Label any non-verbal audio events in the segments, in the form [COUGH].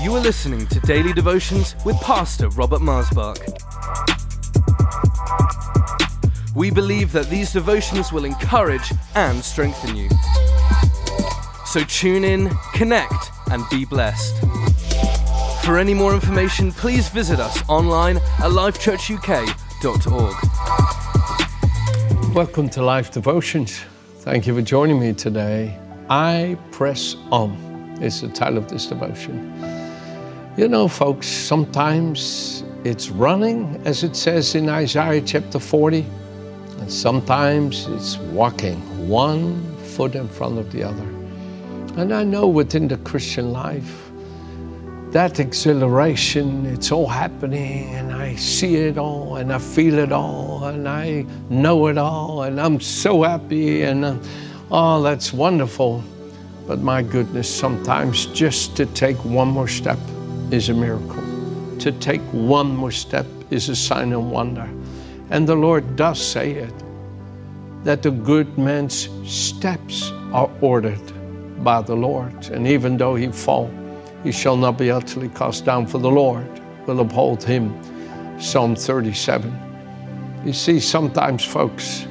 You are listening to Daily Devotions with Pastor Robert Maasbach. We believe that these devotions will encourage and strengthen you. So tune in, connect, and be blessed. For any more information, please visit us online at lifechurchuk.org. Welcome to Life Devotions. Thank you for joining me today. I Press On is the title of this devotion. You know, folks, sometimes it's running, as it says in Isaiah chapter 40, and sometimes it's walking one foot in front of the other. And I know within the Christian life, that exhilaration, it's all happening, and I see it all, and I feel it all, and I know it all, and I'm so happy, and uh, oh, that's wonderful. But my goodness, sometimes just to take one more step is a miracle. To take one more step is a sign of wonder. And the Lord does say it that the good man's steps are ordered by the Lord. And even though he fall, he shall not be utterly cast down, for the Lord will uphold him. Psalm 37. You see, sometimes, folks,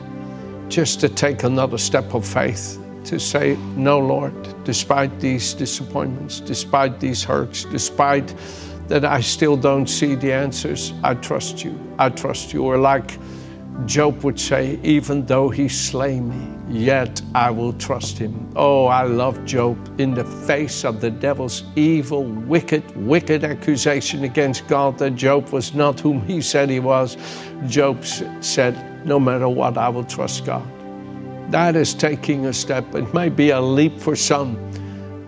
just to take another step of faith, to say, No, Lord, despite these disappointments, despite these hurts, despite that I still don't see the answers, I trust you. I trust you. Or like Job would say, even though he slay me, yet I will trust him. Oh, I love Job in the face of the devil's evil, wicked, wicked accusation against God that Job was not whom he said he was. Job said, No matter what, I will trust God. That is taking a step. It may be a leap for some,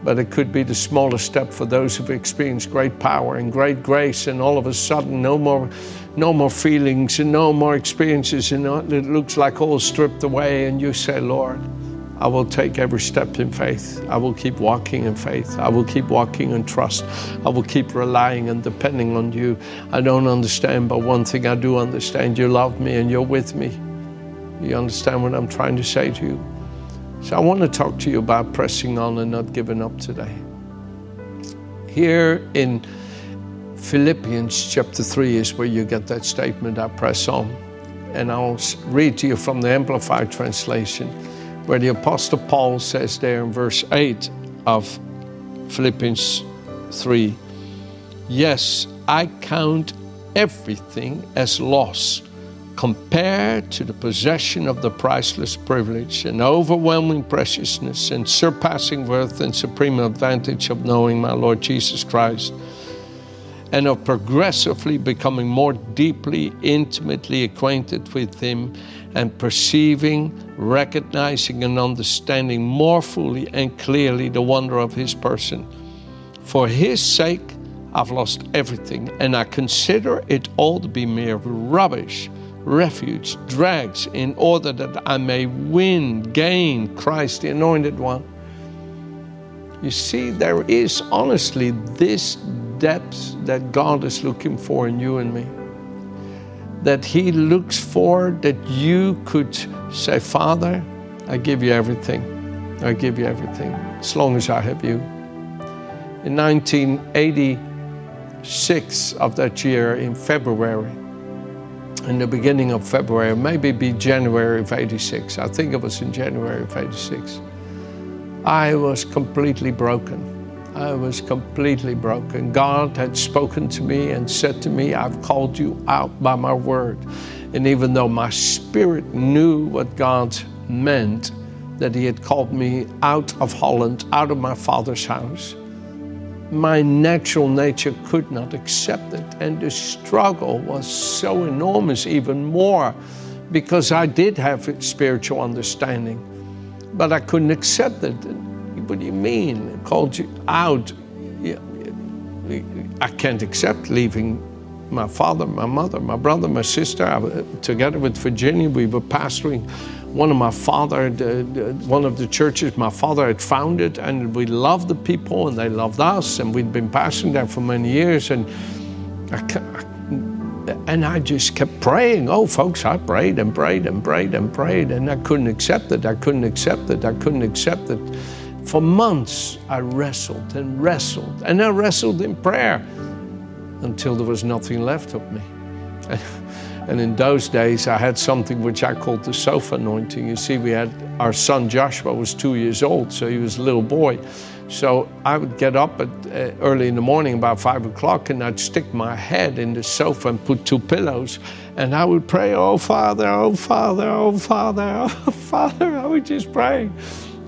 but it could be the smallest step for those who've experienced great power and great grace, and all of a sudden, no more no more feelings and no more experiences, and it looks like all stripped away. And you say, Lord, I will take every step in faith. I will keep walking in faith. I will keep walking in trust. I will keep relying and depending on you. I don't understand, but one thing I do understand you love me and you're with me. You understand what I'm trying to say to you? So I want to talk to you about pressing on and not giving up today. Here in Philippians chapter 3 is where you get that statement, I press on. And I'll read to you from the Amplified Translation, where the Apostle Paul says there in verse 8 of Philippians 3 Yes, I count everything as loss compared to the possession of the priceless privilege and overwhelming preciousness and surpassing worth and supreme advantage of knowing my Lord Jesus Christ and of progressively becoming more deeply, intimately acquainted with Him and perceiving, recognizing, and understanding more fully and clearly the wonder of His person. For His sake, I've lost everything, and I consider it all to be mere rubbish, refuge, drags, in order that I may win, gain Christ, the Anointed One. You see, there is honestly this depth that God is looking for in you and me. That He looks for that you could say, Father, I give you everything. I give you everything, as long as I have you. In 1986 of that year, in February, in the beginning of February, maybe be January of 86, I think it was in January of 86, I was completely broken. I was completely broken. God had spoken to me and said to me, I've called you out by my word. And even though my spirit knew what God meant, that He had called me out of Holland, out of my father's house, my natural nature could not accept it. And the struggle was so enormous, even more, because I did have spiritual understanding, but I couldn't accept it. What do you mean? It Called you out. I can't accept leaving my father, my mother, my brother, my sister. I, together with Virginia, we were pastoring one of my father, the, one of the churches my father had founded, and we loved the people, and they loved us, and we'd been passing there for many years, and I, and I just kept praying. Oh, folks, I prayed and prayed and prayed and prayed, and I couldn't accept it. I couldn't accept it. I couldn't accept it for months, I wrestled and wrestled, and I wrestled in prayer until there was nothing left of me. [LAUGHS] And in those days, I had something which I called the sofa anointing. You see, we had our son Joshua was two years old, so he was a little boy. So I would get up at, uh, early in the morning, about five o'clock, and I'd stick my head in the sofa and put two pillows, and I would pray, "Oh Father, oh Father, oh Father, [LAUGHS] oh Father." I would just pray,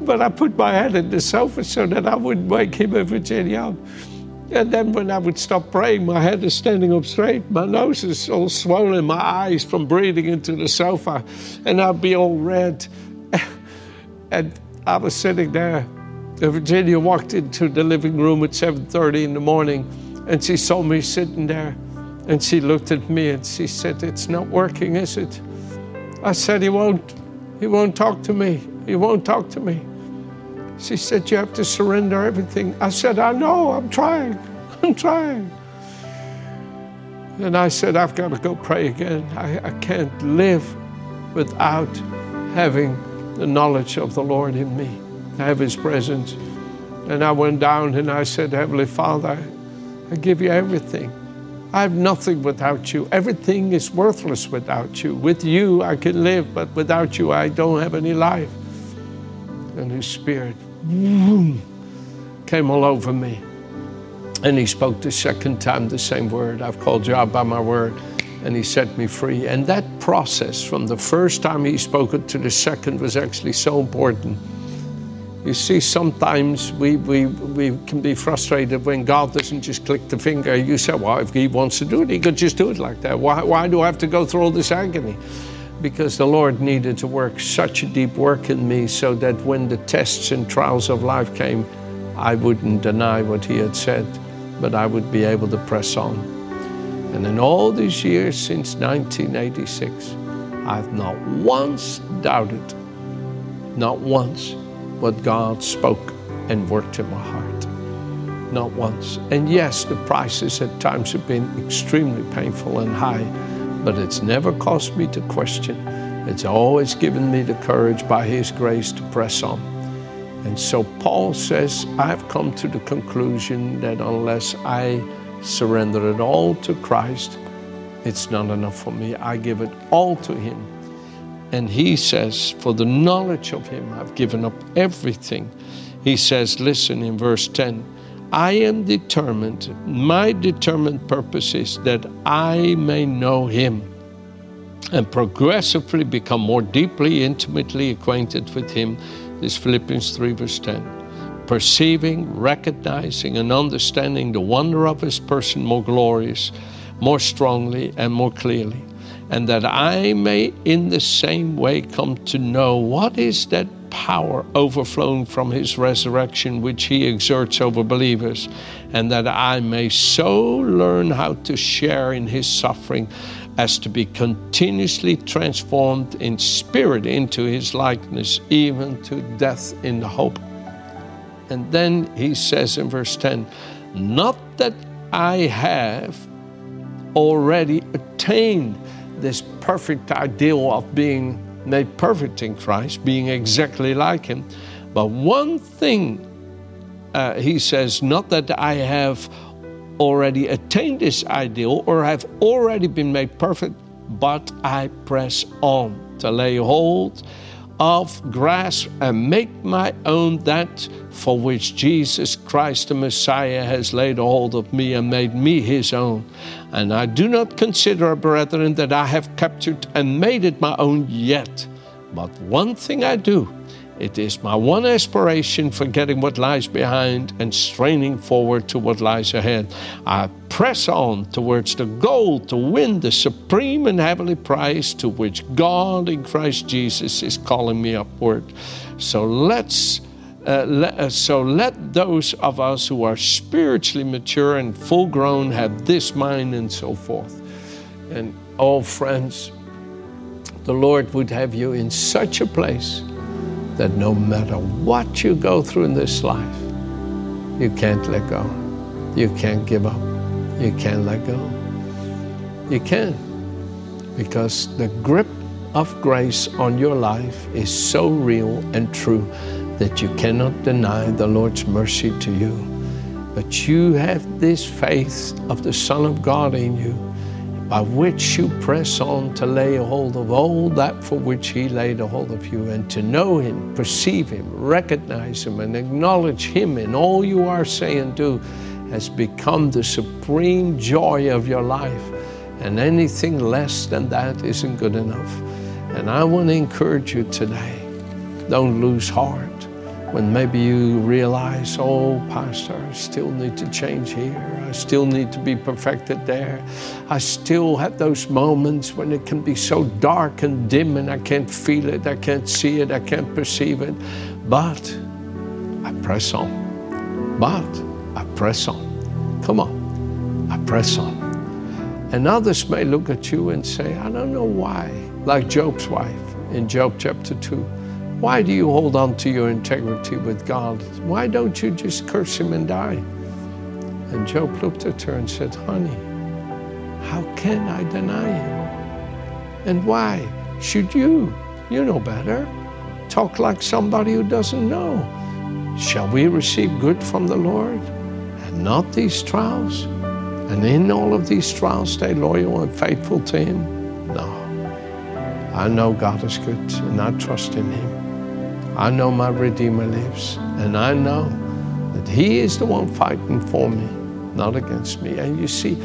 but I put my head in the sofa so that I wouldn't wake him and Virginia up. And then when I would stop praying, my head is standing up straight, my nose is all swollen, my eyes from breathing into the sofa, and I'd be all red. [LAUGHS] and I was sitting there. Virginia walked into the living room at 7:30 in the morning, and she saw me sitting there, and she looked at me and she said, "It's not working, is it?" I said, "He won't. He won't talk to me. He won't talk to me." She said, You have to surrender everything. I said, I know, I'm trying. [LAUGHS] I'm trying. And I said, I've got to go pray again. I, I can't live without having the knowledge of the Lord in me, I have His presence. And I went down and I said, Heavenly Father, I give you everything. I have nothing without you. Everything is worthless without you. With you, I can live, but without you, I don't have any life. And His Spirit came all over me. And he spoke the second time the same word I've called you out by my word. And he set me free. And that process from the first time he spoke it to the second was actually so important. You see, sometimes we, we, we can be frustrated when God doesn't just click the finger. You say, well, if He wants to do it, He could just do it like that. Why, why do I have to go through all this agony? Because the Lord needed to work such a deep work in me so that when the tests and trials of life came, I wouldn't deny what He had said, but I would be able to press on. And in all these years since 1986, I've not once doubted, not once, what God spoke and worked in my heart. Not once. And yes, the prices at times have been extremely painful and high but it's never caused me to question. It's always given me the courage by His grace to press on. And so Paul says, I've come to the conclusion that unless I surrender it all to Christ, it's not enough for me. I give it all to Him. And He says, For the knowledge of Him, I've given up everything. He says, Listen in verse 10 I am determined, my determined purpose is that I may know Him and progressively become more deeply, intimately acquainted with Him. This Philippians 3, verse 10. Perceiving, recognizing, and understanding the wonder of His person more glorious, more strongly, and more clearly. And that I may in the same way come to know what is that power overflowing from his resurrection, which he exerts over believers, and that I may so learn how to share in his suffering as to be continuously transformed in spirit into his likeness, even to death in the hope. And then he says in verse 10 Not that I have already attained this perfect ideal of being made perfect in Christ, being exactly like Him. But one thing, uh, he says, not that I have already attained this ideal or have already been made perfect, but I press on to lay hold of, grasp, and make my own that for which Jesus Christ the Messiah has laid hold of me and made me his own. And I do not consider, brethren, that I have captured and made it my own yet. But one thing I do, it is my one aspiration forgetting what lies behind and straining forward to what lies ahead. I press on towards the goal to win the supreme and heavenly prize to which God in Christ Jesus is calling me upward. So let's. Uh, let, uh, so let those of us who are spiritually mature and full grown have this mind and so forth. And oh, friends, the Lord would have you in such a place that no matter what you go through in this life, you can't let go. You can't give up. You can't let go. You can because the grip of grace on your life is so real and true that you cannot deny the Lord's mercy to you. But you have this faith of the Son of God in you, by which you press on to lay hold of all that for which He laid a hold of you, and to know Him, perceive Him, recognize Him, and acknowledge Him in all you are saying and do has become the supreme joy of your life. And anything less than that isn't good enough. And I want to encourage you today don't lose heart when maybe you realize, oh, Pastor, I still need to change here. I still need to be perfected there. I still have those moments when it can be so dark and dim and I can't feel it, I can't see it, I can't perceive it. But I press on. But I press on. Come on, I press on. And others may look at you and say, I don't know why, like Job's wife in Job chapter 2. Why do you hold on to your integrity with God? Why don't you just curse him and die? And Job looked at her and said, Honey, how can I deny him? And why should you? You know better. Talk like somebody who doesn't know. Shall we receive good from the Lord and not these trials? And in all of these trials, stay loyal and faithful to Him? No. I know God is good and I trust in Him. I know my Redeemer lives, and I know that He is the one fighting for me, not against me. And you see,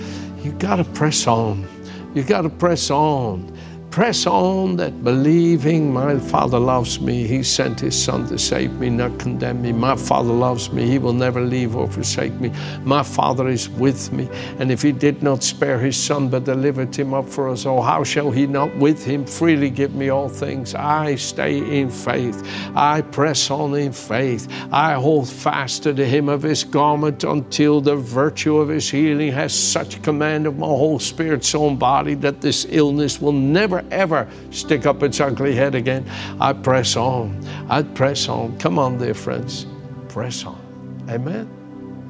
you got to press on. You got to press on press on that believing my Father loves me. He sent His Son to save me, not condemn me. My Father loves me. He will never leave or forsake me. My Father is with me. And if He did not spare His Son but delivered Him up for us oh, how shall He not with Him freely give me all things? I stay in faith. I press on in faith. I hold fast to the hem of His garment until the virtue of His healing has such command of my whole spirit, soul, and body that this illness will never ever stick up its ugly head again. I press on. I press on. Come on, dear friends. Press on. Amen.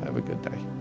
Have a good day.